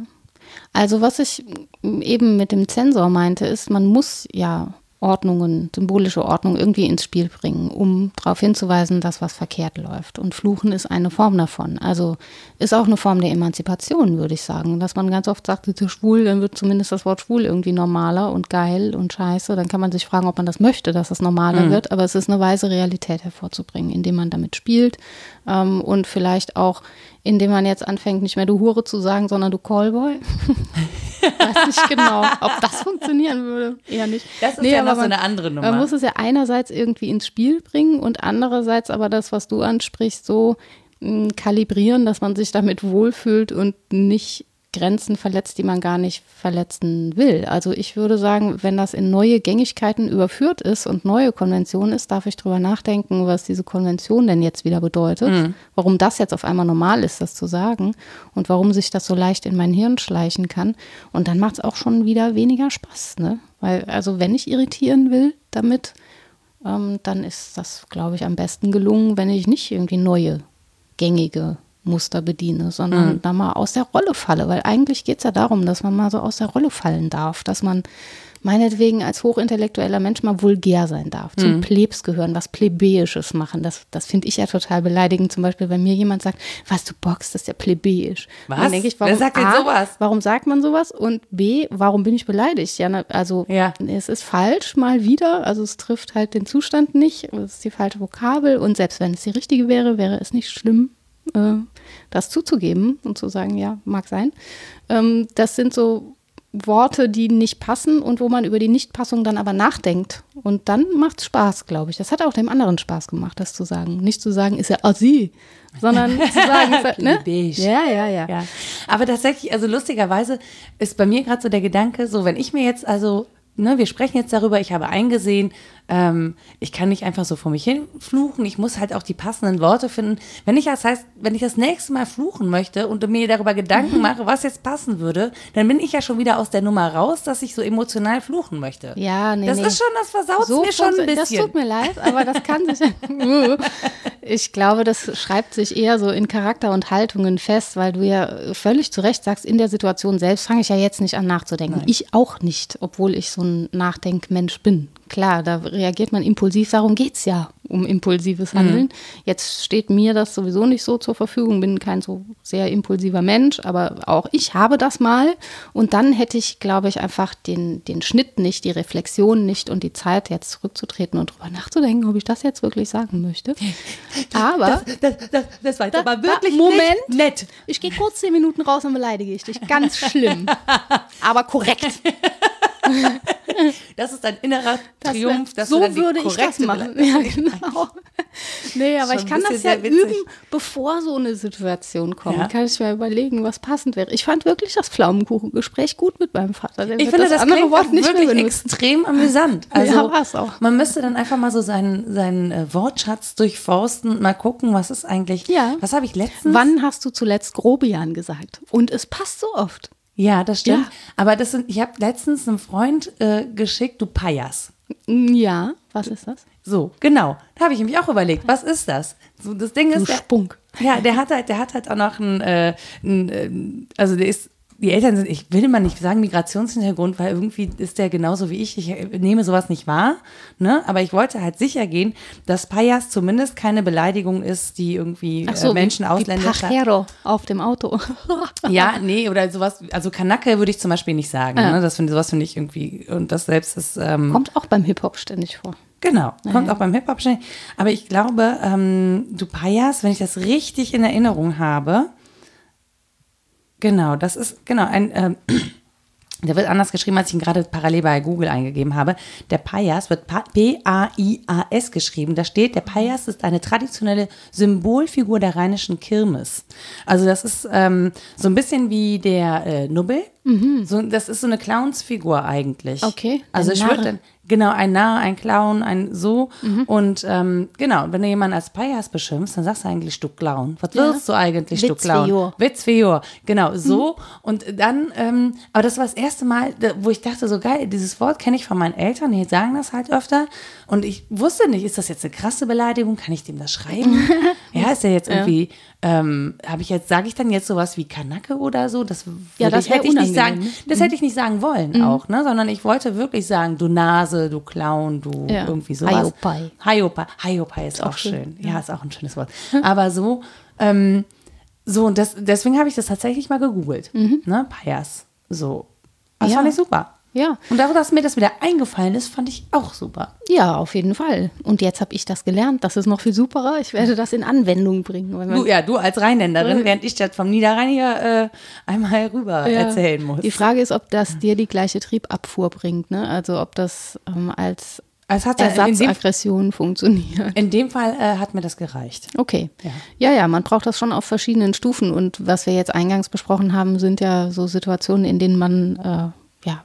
Also was ich eben mit dem Zensor meinte, ist, man muss ja Ordnungen, symbolische Ordnung irgendwie ins Spiel bringen, um darauf hinzuweisen, dass was verkehrt läuft. Und Fluchen ist eine Form davon. Also ist auch eine Form der Emanzipation, würde ich sagen. Dass man ganz oft sagt, du schwul, dann wird zumindest das Wort schwul irgendwie normaler und geil und scheiße. Dann kann man sich fragen, ob man das möchte, dass es normaler mhm. wird. Aber es ist eine weise Realität hervorzubringen, indem man damit spielt ähm, und vielleicht auch indem man jetzt anfängt, nicht mehr du Hure zu sagen, sondern du Callboy. <laughs> Weiß nicht genau, ob das funktionieren würde. Eher nicht. Das ist nee, ja noch man, so eine andere Nummer. Man muss es ja einerseits irgendwie ins Spiel bringen und andererseits aber das, was du ansprichst, so mh, hm, kalibrieren, dass man sich damit wohlfühlt und nicht Grenzen verletzt, die man gar nicht verletzen will. Also ich würde sagen, wenn das in neue Gängigkeiten überführt ist und neue Konventionen ist, darf ich drüber nachdenken, was diese Konvention denn jetzt wieder bedeutet, mhm. warum das jetzt auf einmal normal ist, das zu sagen und warum sich das so leicht in mein Hirn schleichen kann. Und dann macht es auch schon wieder weniger Spaß, ne? Weil, also wenn ich irritieren will damit, ähm, dann ist das, glaube ich, am besten gelungen, wenn ich nicht irgendwie neue, gängige Muster bediene, sondern mhm. da mal aus der Rolle falle. Weil eigentlich geht es ja darum, dass man mal so aus der Rolle fallen darf, dass man meinetwegen als hochintellektueller Mensch mal vulgär sein darf, zum mhm. Plebs gehören, was Plebejisches machen. Das, das finde ich ja total beleidigend. Zum Beispiel, wenn mir jemand sagt, was du boxst, das ist ja plebejisch. Was? dann denke ich, warum, Wer sagt denn A, sowas? warum sagt man sowas? Und B, warum bin ich beleidigt? Ja, also ja. es ist falsch mal wieder. Also es trifft halt den Zustand nicht. Es ist die falsche Vokabel. Und selbst wenn es die richtige wäre, wäre es nicht schlimm äh, das zuzugeben und zu sagen, ja, mag sein. Ähm, das sind so Worte, die nicht passen und wo man über die Nichtpassung dann aber nachdenkt. Und dann macht es Spaß, glaube ich. Das hat auch dem anderen Spaß gemacht, das zu sagen. Nicht zu sagen, ist er assi, sondern zu <laughs> sagen, ist er, ne? Ja, ja, ja, ja. Aber tatsächlich, also lustigerweise ist bei mir gerade so der Gedanke, so wenn ich mir jetzt also Ne, wir sprechen jetzt darüber, ich habe eingesehen, ähm, ich kann nicht einfach so vor mich hin fluchen, ich muss halt auch die passenden Worte finden. Wenn ich das heißt, wenn ich das nächste Mal fluchen möchte und mir darüber Gedanken mhm. mache, was jetzt passen würde, dann bin ich ja schon wieder aus der Nummer raus, dass ich so emotional fluchen möchte. Ja, nee, Das nee. ist schon, das versaut so mir schon ein bisschen. Das tut mir leid, aber das kann sich. <laughs> <laughs> ich glaube, das schreibt sich eher so in Charakter und Haltungen fest, weil du ja völlig zu Recht sagst, in der Situation selbst fange ich ja jetzt nicht an nachzudenken. Nein. Ich auch nicht, obwohl ich so ein Nachdenkmensch bin. Klar, da reagiert man impulsiv, darum geht es ja um impulsives Handeln. Mhm. Jetzt steht mir das sowieso nicht so zur Verfügung, bin kein so sehr impulsiver Mensch, aber auch ich habe das mal. Und dann hätte ich, glaube ich, einfach den, den Schnitt nicht, die Reflexion nicht und die Zeit, jetzt zurückzutreten und drüber nachzudenken, ob ich das jetzt wirklich sagen möchte. <laughs> Aber. Das, das, das, das war jetzt aber wirklich Moment, nett. Ich gehe kurz zehn Minuten raus und beleidige ich dich. Ganz schlimm. <laughs> aber korrekt. <laughs> <laughs> das ist ein innerer Triumph. Das so würde ich das machen. Ja, <laughs> genau. Nee, aber ich kann das ja üben, bevor so eine Situation kommt. Ja. Kann ich mir überlegen, was passend wäre. Ich fand wirklich das Pflaumenkuchengespräch gut mit meinem Vater. Der ich finde das, das andere Wort nicht wirklich extrem amüsant. <laughs> Also ja, war's auch. man müsste dann einfach mal so seinen, seinen äh, Wortschatz durchforsten und mal gucken, was ist eigentlich. Ja. Was habe ich letztens? Wann hast du zuletzt Grobian gesagt? Und es passt so oft. Ja, das stimmt. Ja. Aber das sind, ich habe letztens einem Freund äh, geschickt, du Pajas. Ja, was ist das? So, genau. Da habe ich mich auch überlegt, was ist das? So, das Ding ist. Du Spunk. Ja, der hat halt, der hat halt auch noch ein, äh, ein äh, also der ist die Eltern sind, ich will mal nicht sagen Migrationshintergrund, weil irgendwie ist der genauso wie ich. Ich nehme sowas nicht wahr, ne? Aber ich wollte halt sicher gehen, dass Payas zumindest keine Beleidigung ist, die irgendwie so, äh, Menschen wie, Ausländer. Wie Pajero auf dem Auto. <laughs> ja, nee, oder sowas, also Kanake würde ich zum Beispiel nicht sagen. Ja. Ne? Das finde sowas finde ich irgendwie, und das selbst ist. Ähm, kommt auch beim Hip-Hop ständig vor. Genau, kommt ja. auch beim Hip-Hop ständig. Aber ich glaube, ähm, du Payas, wenn ich das richtig in Erinnerung habe, Genau, das ist, genau, ein, äh, <clears throat> der wird anders geschrieben, als ich ihn gerade parallel bei Google eingegeben habe. Der Payas wird P-A-I-A-S geschrieben. Da steht, der Payas ist eine traditionelle Symbolfigur der rheinischen Kirmes. Also das ist ähm, so ein bisschen wie der äh, Nubbel. Mhm. So, das ist so eine Clownsfigur eigentlich. Okay. Also ich würde dann, Genau, ein Narr, ein Clown, ein so. Mhm. Und ähm, genau, wenn du jemanden als Pajas beschimpfst, dann sagst du eigentlich du Clown. Was willst du eigentlich, du Witz für Clown? Jor. Witz für Jor. Genau, so. Und dann, ähm, aber das war das erste Mal, wo ich dachte, so geil, dieses Wort kenne ich von meinen Eltern, die sagen das halt öfter. Und ich wusste nicht, ist das jetzt eine krasse Beleidigung? Kann ich dem das schreiben? <laughs> ja, ist ja jetzt irgendwie, ähm, habe ich jetzt, sage ich dann jetzt sowas wie Kanacke oder so? Das, Ja, das ich, hätte ich nicht sagen. ne? Das hätte ich nicht sagen wollen auch, ne? Sondern ich wollte wirklich sagen, du Nase, du Clown, du Ja. irgendwie sowas. Haiopai. Haiopai. Haiopai ist, auch, auch schön, schön. Ja. ist auch ein schönes Wort. Aber so, ähm, so, und das, deswegen habe ich das tatsächlich mal gegoogelt. Ne? Pajas. So. Das Ja. fand ich super. Ja. Und darüber, dass mir das wieder eingefallen ist, fand ich auch super. Ja, auf jeden Fall. Und jetzt habe ich das gelernt. Das ist noch viel superer. Ich werde das in Anwendung bringen. Du, ja, du als Rheinländerin, während ich das vom Niederrhein hier äh, einmal rüber Ja. erzählen muss. Die Frage ist, ob das dir die gleiche Triebabfuhr bringt. Ne? Also ob das ähm, als Es hat in dem, Ersatzaggression funktioniert. in dem Fall äh, hat mir das gereicht. Okay. Ja. Ja. ja, man braucht das schon auf verschiedenen Stufen. Und was wir jetzt eingangs besprochen haben, sind ja so Situationen, in denen man äh, ja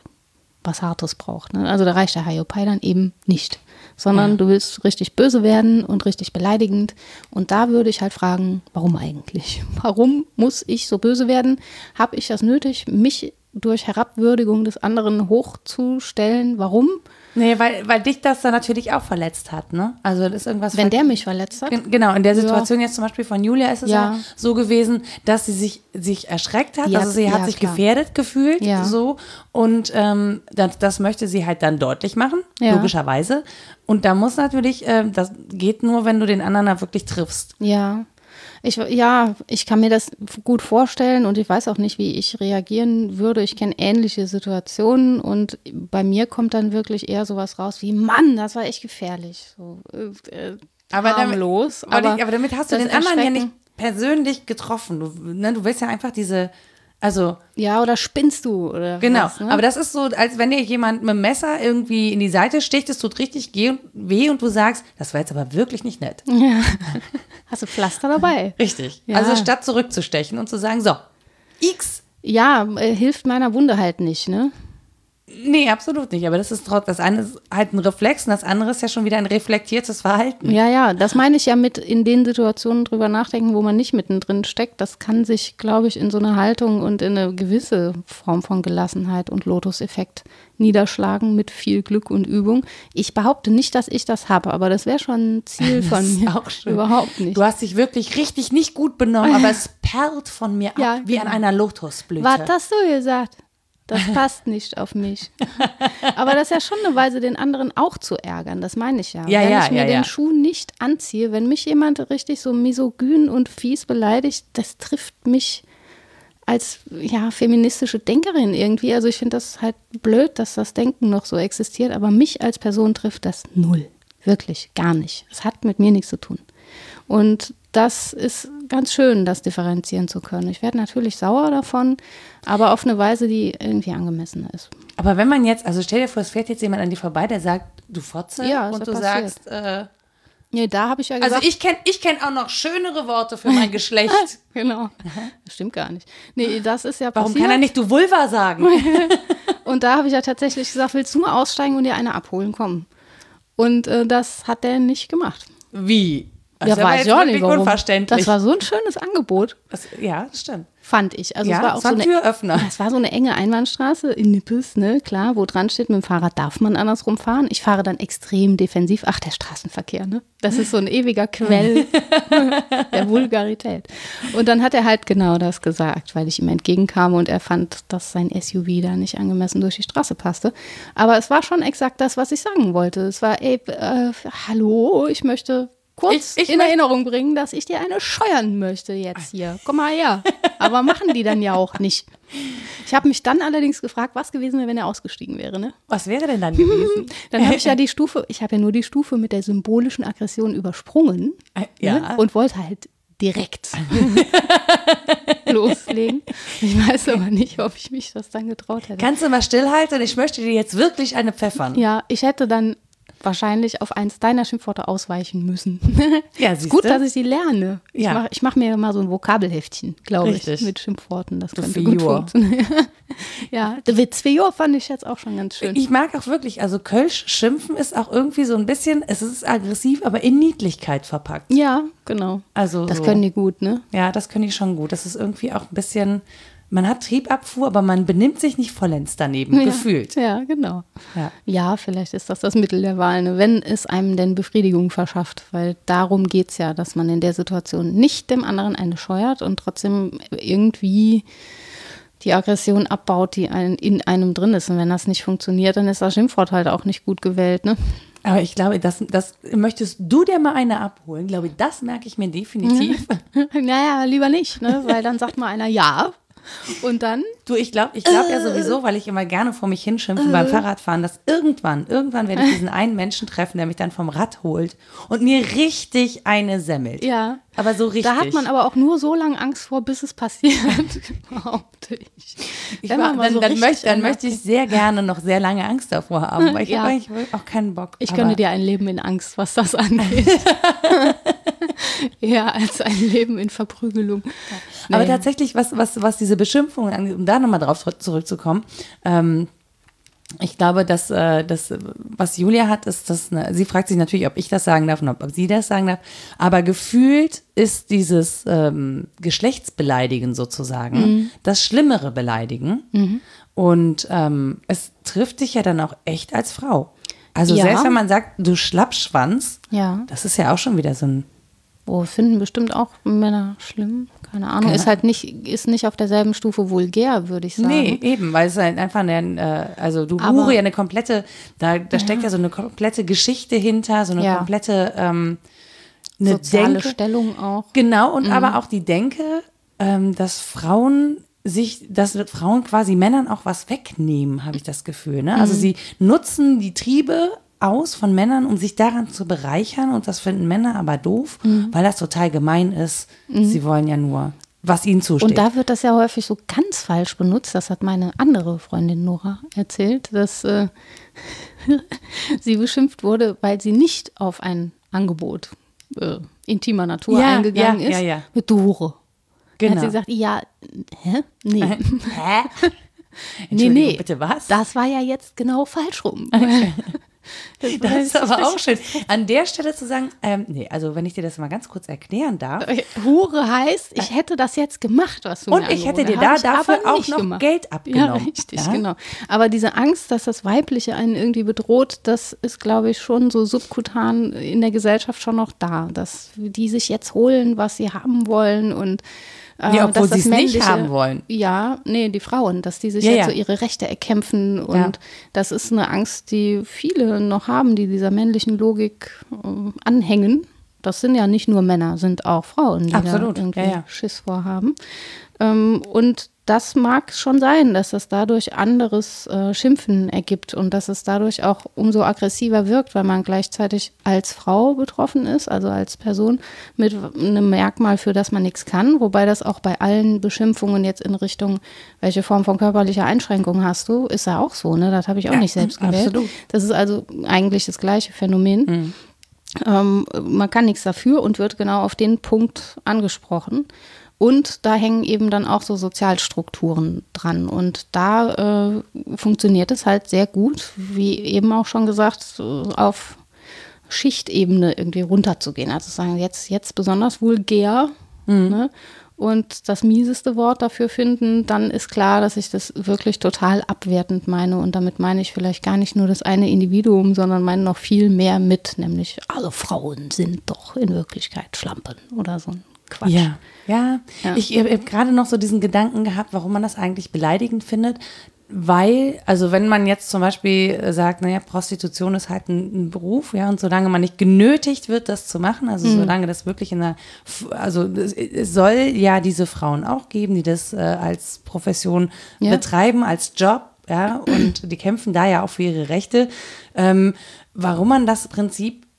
was Hartes braucht. Ne? Also da reicht der Haiopai dann eben nicht. Sondern Ja. du willst richtig böse werden und richtig beleidigend. Und da würde ich halt fragen, warum eigentlich? <laughs> Warum muss ich so böse werden? Habe ich das nötig, mich durch Herabwürdigung des anderen hochzustellen? Warum? Nee, weil, weil dich das dann natürlich auch verletzt hat, ne? Also das ist irgendwas Wenn der mich verletzt hat? Gen- Genau, in der Situation jetzt zum Beispiel von Julia ist es ja, Ja. so gewesen, dass sie sich, sich erschreckt hat, Die also sie hat ja, sich klar. gefährdet gefühlt, Ja. so und ähm, das, das möchte sie halt dann deutlich machen, Ja. logischerweise. Und da muss natürlich, ähm, das geht nur, wenn du den anderen da wirklich triffst. Ja. Ich, ja, ich kann mir das gut vorstellen und ich weiß auch nicht, wie ich reagieren würde. Ich kenne ähnliche Situationen und bei mir kommt dann wirklich eher sowas raus wie, Mann, das war echt gefährlich. So, äh, Aber damit-. Aber, die- aber damit hast du den anderen ja nicht persönlich getroffen. Du, ne, du willst ja einfach diese, also Ja, oder spinnst du? Oder Genau, was, ne? aber das ist so, als wenn dir jemand mit dem Messer irgendwie in die Seite sticht, es tut richtig geh- weh und du sagst, das war jetzt aber wirklich nicht nett. <laughs> Hast du Pflaster dabei? Richtig. Ja. Also statt zurückzustechen und zu sagen, so, X. Ja, äh, hilft meiner Wunde halt nicht, ne? Nee, absolut nicht. Aber das ist trotzdem, das eine ist halt ein Reflex und das andere ist ja schon wieder ein reflektiertes Verhalten. Ja, ja, das meine ich ja mit in den Situationen drüber nachdenken, wo man nicht mittendrin steckt. Das kann sich, glaube ich, in so eine Haltung und in eine gewisse Form von Gelassenheit und Lotus-Effekt niederschlagen mit viel Glück und Übung. Ich behaupte nicht, dass ich das habe, aber das wäre schon ein Ziel <laughs> von Das ist mir. auch schön. Überhaupt nicht. Du hast dich wirklich richtig nicht gut benommen, aber es perlt von mir ab, Ja, wie an genau. einer Lotusblüte. Was hast du gesagt? Das passt nicht auf mich. Aber das ist ja schon eine Weise, den anderen auch zu ärgern. Das meine ich ja. Ja, wenn ja, ich mir ja, den. Schuh nicht anziehe, wenn mich jemand richtig so misogyn und fies beleidigt, das trifft mich als ja, feministische Denkerin irgendwie. Also ich finde das halt blöd, dass das Denken noch so existiert, aber mich als Person trifft das null. Wirklich, gar nicht. Es hat mit mir nichts zu tun. Und das ist ganz schön, das differenzieren zu können. Ich werde natürlich sauer davon, aber auf eine Weise, die irgendwie angemessener ist. Aber wenn man jetzt, also stell dir vor, es fährt jetzt jemand an dir vorbei, der sagt, du Fotze, Ja, und du passiert. sagst, äh, Nee, da habe ich ja gesagt. also ich kenne ich kenn auch noch schönere Worte für mein <laughs> Geschlecht. <laughs> genau. Das stimmt gar nicht. Nee, das ist ja Warum passiert. kann er nicht du Vulva sagen? <laughs> Und da habe ich ja tatsächlich gesagt, willst du mal aussteigen und dir eine abholen kommen? Und äh, das hat der nicht gemacht. Wie? Das ja, weiß jetzt auch nicht, warum. unverständlich. Das war so ein schönes Angebot, Das, ja, das stimmt. fand ich. Also Ja, es war auch war so ein eine Türöffner. <laughs> Es war so eine enge Einbahnstraße in Nippes, ne, klar, wo dran steht, mit dem Fahrrad darf man andersrum fahren. Ich fahre dann extrem defensiv. Ach, der Straßenverkehr, ne? Das ist so ein ewiger Quell <laughs> der Vulgarität. Und dann hat er halt genau das gesagt, weil ich ihm entgegenkam und er fand, dass sein SUV da nicht angemessen durch die Straße passte. Aber es war schon exakt das, was ich sagen wollte. Es war, ey, äh, hallo, ich möchte kurz Ich- ich in Erinnerung bringen, dass ich dir eine scheuern möchte jetzt hier. Komm mal her. Aber machen die dann ja auch nicht. Ich habe mich dann allerdings gefragt, was gewesen wäre, wenn er ausgestiegen wäre. Ne? Was wäre denn dann gewesen? <laughs> Dann habe ich ja <laughs> die Stufe, ich habe ja nur die Stufe mit der symbolischen Aggression übersprungen Äh, ja. ne? und wollte halt direkt <laughs> loslegen. Ich weiß aber nicht, ob ich mich das dann getraut hätte. Kannst du mal stillhalten? Ich möchte dir jetzt wirklich eine pfeffern. Ja, ich hätte dann wahrscheinlich auf eins deiner Schimpfworte ausweichen müssen. Ja, <laughs> ist gut, dass ich sie lerne. Ich Ja. mache ich mach mir mal so ein Vokabelheftchen, glaube ich, mit Schimpfworten. Das könnte gut funktionieren. <laughs> ja, der Witz für fand ich jetzt auch schon ganz schön. Ich mag auch wirklich, also Kölsch schimpfen ist auch irgendwie so ein bisschen, es ist aggressiv, aber in Niedlichkeit verpackt. ja, genau. Also Das so. können die gut, ne? Ja, das können die schon gut. Das ist irgendwie auch ein bisschen, man hat Triebabfuhr, aber man benimmt sich nicht vollends daneben, gefühlt. Ja, genau. Ja. Ja, vielleicht ist das das Mittel der Wahl, ne? wenn es einem denn Befriedigung verschafft. Weil darum geht es ja, dass man in der Situation nicht dem anderen eine scheuert und trotzdem irgendwie die Aggression abbaut, die ein, in einem drin ist. Und wenn das nicht funktioniert, dann ist das Schimpfwort halt auch nicht gut gewählt. Ne? Aber ich glaube, das, das möchtest du dir mal eine abholen. Ich glaube, das merke ich mir definitiv. <laughs> naja, lieber nicht, ne? weil dann sagt mal einer Ja. Und dann Du, ich glaube ich glaub ja sowieso, weil ich immer gerne vor mich hinschimpfe beim Fahrradfahren, dass irgendwann, irgendwann werde ich diesen einen Menschen treffen, der mich dann vom Rad holt und mir richtig eine semmelt. Ja. Aber so richtig. Da hat man aber auch nur so lange Angst vor, bis es passiert, <laughs> behaupte ich. ich war, dann, so dann, möchte, dann an- möchte ich sehr gerne noch sehr lange Angst davor haben, weil ich Ja. habe eigentlich auch keinen Bock. Ich aber, gönne dir ein Leben in Angst, was das angeht. <laughs> Eher als ein Leben in Verprügelung. Aber Nee. tatsächlich, was, was, was diese Beschimpfungen angeht, um da nochmal drauf zurück- zurückzukommen, ähm, ich glaube, dass äh, das, was Julia hat, ist das, eine, sie fragt sich natürlich, ob ich das sagen darf und ob, ob sie das sagen darf, aber gefühlt ist dieses ähm, Geschlechtsbeleidigen sozusagen Mhm. das schlimmere Beleidigen. Und ähm, es trifft dich ja dann auch echt als Frau. Also Ja. selbst wenn man sagt, du Schlappschwanz, Ja. das ist ja auch schon wieder so ein Oh, finden bestimmt auch Männer schlimm. Keine Ahnung. Ist halt nicht, ist nicht auf derselben Stufe vulgär, würde ich sagen. Nee, eben, weil es halt einfach eine, äh, also du Aber- Hure ja eine komplette, da, da steckt ja so eine komplette Geschichte hinter, so eine Ja. komplette ähm, eine Soziale Denke. Stellung auch. Genau, und aber auch die Denke, ähm, dass Frauen sich, dass Frauen quasi Männern auch was wegnehmen, habe ich das Gefühl. Ne? Also sie nutzen die Triebe aus von Männern, um sich daran zu bereichern und das finden Männer aber doof, weil das total gemein ist. Sie wollen ja nur, was ihnen zusteht. Und da wird das ja häufig so ganz falsch benutzt. Das hat meine andere Freundin Nora erzählt, dass äh, <laughs> sie beschimpft wurde, weil sie nicht auf ein Angebot äh, intimer Natur Ja, eingegangen ja, ist. ja, ja. Mit. Dann genau. hat sie gesagt, ja, hä? Nee. <laughs> Hä? <laughs> nee, nee. bitte was? Das war ja jetzt genau falsch rum. Das ist aber auch schön. An der Stelle zu sagen, ähm, nee, also wenn ich dir das mal ganz kurz erklären darf. Hure heißt, ich hätte das jetzt gemacht, was du Und mir ich hätte dir da dafür auch noch gemacht. Geld abgenommen. Ja, richtig, Ja? genau. Aber diese Angst, dass das Weibliche einen irgendwie bedroht, das ist, glaube ich, schon so subkutan in der Gesellschaft schon noch da. Dass die sich jetzt holen, was sie haben wollen und äh, Ja, obwohl dass das sie es nicht haben wollen. Ja, nee, die Frauen, dass die sich Ja, jetzt ja. so ihre Rechte erkämpfen und Ja. das ist eine Angst, die viele noch haben, die dieser männlichen Logik äh, anhängen. Das sind ja nicht nur Männer, sind auch Frauen, die Absolut, da irgendwie. Schiss vorhaben. Ähm, und das mag schon sein, dass es dadurch anderes äh, Schimpfen ergibt und dass es dadurch auch umso aggressiver wirkt, weil man gleichzeitig als Frau betroffen ist, also als Person mit einem Merkmal, für das man nichts kann, wobei das auch bei allen Beschimpfungen jetzt in Richtung, welche Form von körperlicher Einschränkung hast du, ist ja auch so, ne? Das habe ich auch Ja, nicht selbst gewählt. absolut. Das ist also eigentlich das gleiche Phänomen. Ähm, man kann nichts dafür und wird genau auf den Punkt angesprochen. Und da hängen eben dann auch so Sozialstrukturen dran. Und da äh, funktioniert es halt sehr gut, wie eben auch schon gesagt, auf Schichtebene irgendwie runterzugehen. Also sagen, jetzt, jetzt besonders vulgär. Ne? Und das mieseste Wort dafür finden, dann ist klar, dass ich das wirklich total abwertend meine. Und damit meine ich vielleicht gar nicht nur das eine Individuum, sondern meine noch viel mehr mit, nämlich alle Frauen sind doch in Wirklichkeit Schlampen oder so ein Quatsch. Ja, ja. Ja. Ich habe hab gerade noch so diesen Gedanken gehabt, warum man das eigentlich beleidigend findet. Weil, also wenn man jetzt zum Beispiel äh, sagt, naja, Prostitution ist halt ein, ein Beruf, ja, und solange man nicht genötigt wird, das zu machen, also Mhm. solange das wirklich in einer, F- also es, soll ja diese Frauen auch geben, die das äh, als Profession Ja. betreiben, als Job, ja, und die kämpfen da ja auch für ihre Rechte. Ähm, warum man das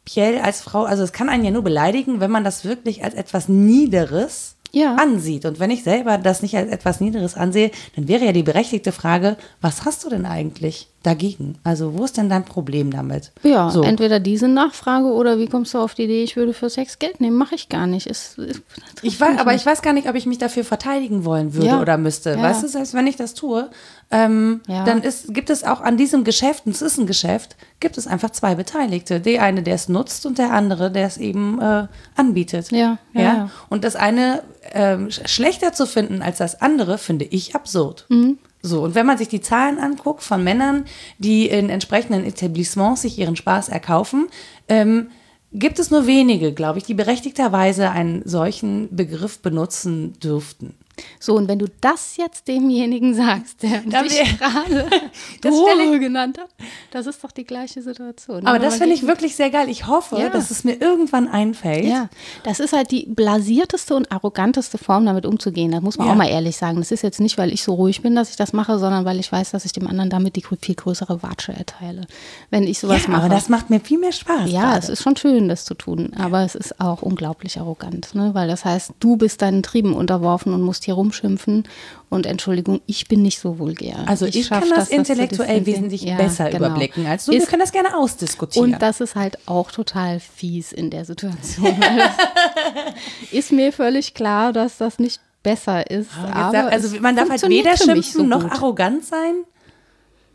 prinzipiell als Frau, also es kann einen ja nur beleidigen, wenn man das wirklich als etwas Niederes Ja. ansieht. Und wenn ich selber das nicht als etwas Niederes ansehe, dann wäre ja die berechtigte Frage, was hast du denn eigentlich? Dagegen? Also wo ist denn dein Problem damit? Ja, so. entweder diese Nachfrage oder wie kommst du auf die Idee, ich würde für Sex Geld nehmen? Mache ich gar nicht. Es, es, Ich weiß, aber ich weiß gar nicht, ob ich mich dafür verteidigen wollen würde Ja. oder müsste. Ja. Weißt du, selbst wenn ich das tue, ähm, Ja. dann ist, gibt es auch an diesem Geschäft, und es ist ein Geschäft, gibt es einfach zwei Beteiligte. Der eine, der es nutzt und der andere, der es eben äh, anbietet. Ja, ja. Und das eine sch- schlechter zu finden als das andere, finde ich absurd. Mhm. So, und wenn man sich die Zahlen anguckt von Männern, die in entsprechenden Etablissements sich ihren Spaß erkaufen, ähm, gibt es nur wenige, glaube ich, die berechtigterweise einen solchen Begriff benutzen dürften. So, und wenn du das jetzt demjenigen sagst, der <laughs> Da dich gerade <laughs> Hure <laughs> genannt hat, das ist doch die gleiche Situation. Aber Wenn das finde ich wirklich sehr geil. Ich hoffe, Ja. dass es mir irgendwann einfällt. Ja, das ist halt die blasierteste und arroganteste Form, damit umzugehen. Das muss man Ja. auch mal ehrlich sagen. Das ist jetzt nicht, weil ich so ruhig bin, dass ich das mache, sondern weil ich weiß, dass ich dem anderen damit die viel größere Watsche erteile. Wenn ich sowas Ja, mache. aber das macht mir viel mehr Spaß. ja, gerade. es ist schon schön, das zu tun, aber es ist auch unglaublich arrogant, ne? weil das heißt, du bist deinen Trieben unterworfen und musst hier rumschimpfen und Entschuldigung, ich bin nicht so vulgär. Also ich, schaff kann das, zu intellektuell wesentlich Ja, besser genau. überblicken als du. Wir Ist- können das gerne ausdiskutieren. und das ist halt auch total fies in der Situation. das <laughs> ist mir völlig klar, dass das nicht besser ist. Aber darf- also es man darf halt weder schimpfen so noch gut. arrogant sein.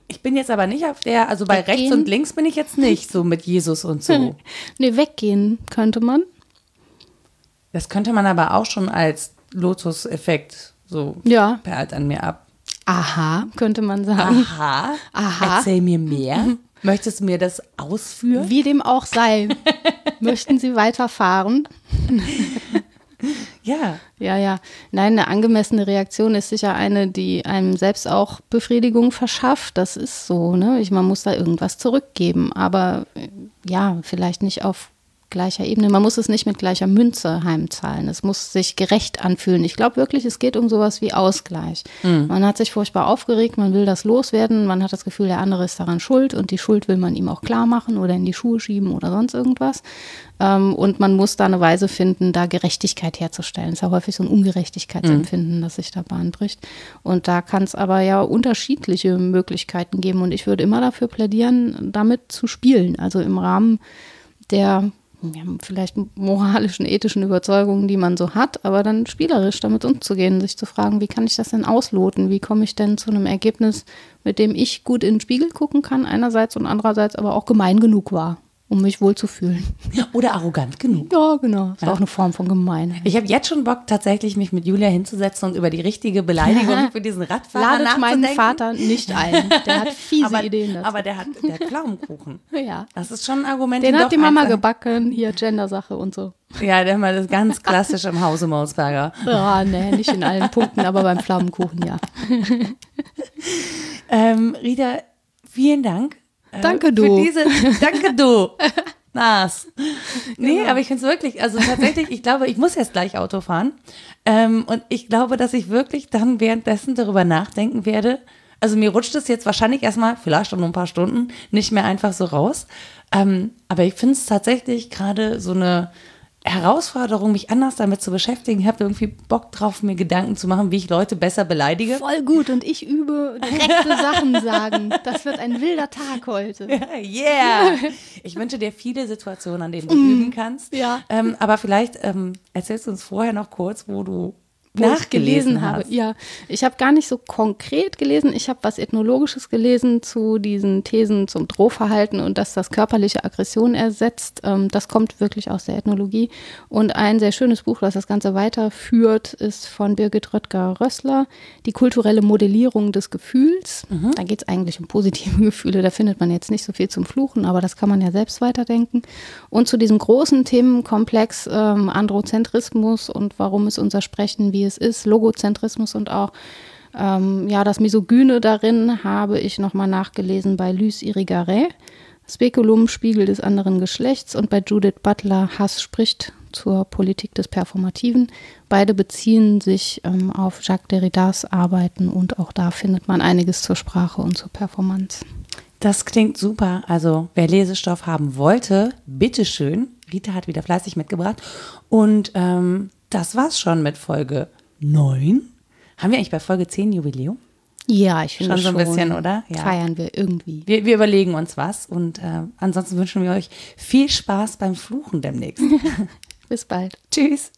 Ich bin jetzt aber nicht auf der, also bei Weggehen. rechts und links bin ich jetzt nicht so mit Jesus und so. <laughs> Nee, weggehen könnte man. Das könnte man aber auch schon als Lotus-Effekt so Ja. perlt an mir ab. Aha, könnte man sagen. Aha. Aha. Erzähl mir mehr. Möchtest du mir das ausführen? Wie dem auch sei. <laughs> Möchten Sie weiterfahren? Ja. Ja, ja. Nein, eine angemessene Reaktion ist sicher eine, die einem selbst auch Befriedigung verschafft. Das ist so, ne? Ich, man muss da irgendwas zurückgeben, aber äh, ja, vielleicht nicht auf gleicher Ebene. Man muss es nicht mit gleicher Münze heimzahlen. Es muss sich gerecht anfühlen. Ich glaube wirklich, es geht um sowas wie Ausgleich. Man hat sich furchtbar aufgeregt, man will das loswerden, man hat das Gefühl, der andere ist daran schuld und die Schuld will man ihm auch klar machen oder in die Schuhe schieben oder sonst irgendwas. Ähm, und man muss da eine Weise finden, da Gerechtigkeit herzustellen. Es ist ja häufig so ein Ungerechtigkeitsempfinden, das sich da Bahn bricht. Und da kann es aber ja unterschiedliche Möglichkeiten geben. Und ich würde immer dafür plädieren, damit zu spielen. Also im Rahmen der ja, vielleicht moralischen, ethischen Überzeugungen, die man so hat, aber dann spielerisch damit umzugehen, sich zu fragen, wie kann ich das denn ausloten? Wie komme ich denn zu einem Ergebnis, mit dem ich gut in den Spiegel gucken kann, einerseits und andererseits aber auch gemein genug war, um mich wohlzufühlen. Oder arrogant genug. Ja, genau. Ist auch eine Form von Gemeinheit. Ich habe jetzt schon Bock, tatsächlich mich mit Julia hinzusetzen und über die richtige Beleidigung für diesen Radfahrer Ladet meinen. Vater nicht ein. Der hat <laughs> fiese aber, Ideen dazu. aber der hat, der Pflaumenkuchen. <laughs> ja. Das ist schon ein Argument. Den hat die Mama gebacken, hier Gender-Sache und so. Ja, der mal das ganz klassisch im Hause Mausberger. <laughs> Ja, nee, nicht in allen Punkten, aber beim Pflaumenkuchen ja. Ähm, Rita, vielen Dank. Äh, Danke, Für du. diese, <laughs> danke du. Nas. Nee, aber ich finde es wirklich, also tatsächlich, ich glaube, ich muss jetzt gleich Auto fahren. Ähm, und ich glaube, dass ich wirklich dann währenddessen darüber nachdenken werde. Also mir rutscht es jetzt wahrscheinlich erstmal, vielleicht schon ein paar Stunden, nicht mehr einfach so raus. Ähm, aber ich finde es tatsächlich gerade so eine Herausforderung, mich anders damit zu beschäftigen. Ich habe irgendwie Bock drauf, mir Gedanken zu machen, wie ich Leute besser beleidige. Voll gut und ich übe direkte Sachen sagen. Das wird ein wilder Tag heute. <laughs> Yeah! Ich wünsche dir viele Situationen, an denen du üben kannst. Ja. Ähm, aber vielleicht ähm, erzählst du uns vorher noch kurz, wo du nachgelesen gelesen habe. Ja, ich habe gar nicht so konkret gelesen. Ich habe was Ethnologisches gelesen zu diesen Thesen zum Drohverhalten und dass das körperliche Aggression ersetzt. Ähm, das kommt wirklich aus der Ethnologie. Und ein sehr schönes Buch, das das Ganze weiterführt, ist von Birgit Röttger-Rössler, Die kulturelle Modellierung des Gefühls. Da geht es eigentlich um positive <laughs> Gefühle. Da findet man jetzt nicht so viel zum Fluchen, aber das kann man ja selbst weiterdenken. Und zu diesem großen Themenkomplex ähm, Androzentrismus und warum ist unser Sprechen, wie es ist, Logozentrismus und auch ähm, ja, das Misogyne darin habe ich nochmal nachgelesen bei Luce Irigaray. Spekulum, Spiegel des anderen Geschlechts und bei Judith Butler, Hass spricht zur Politik des Performativen. Beide beziehen sich ähm, auf Jacques Derridas Arbeiten und auch da findet man einiges zur Sprache und zur Performance. Das klingt super. Also, wer Lesestoff haben wollte, bitteschön. Rita hat wieder fleißig mitgebracht. Und ähm, das war's schon mit Folge 9. Haben wir eigentlich bei Folge 10 Jubiläum? Ja, ich finde Schon so ein schon. bisschen, oder? Ja. Feiern wir irgendwie. Wir, wir überlegen uns was und äh, ansonsten wünschen wir euch viel Spaß beim Fluchen demnächst. <laughs> Bis bald. Tschüss.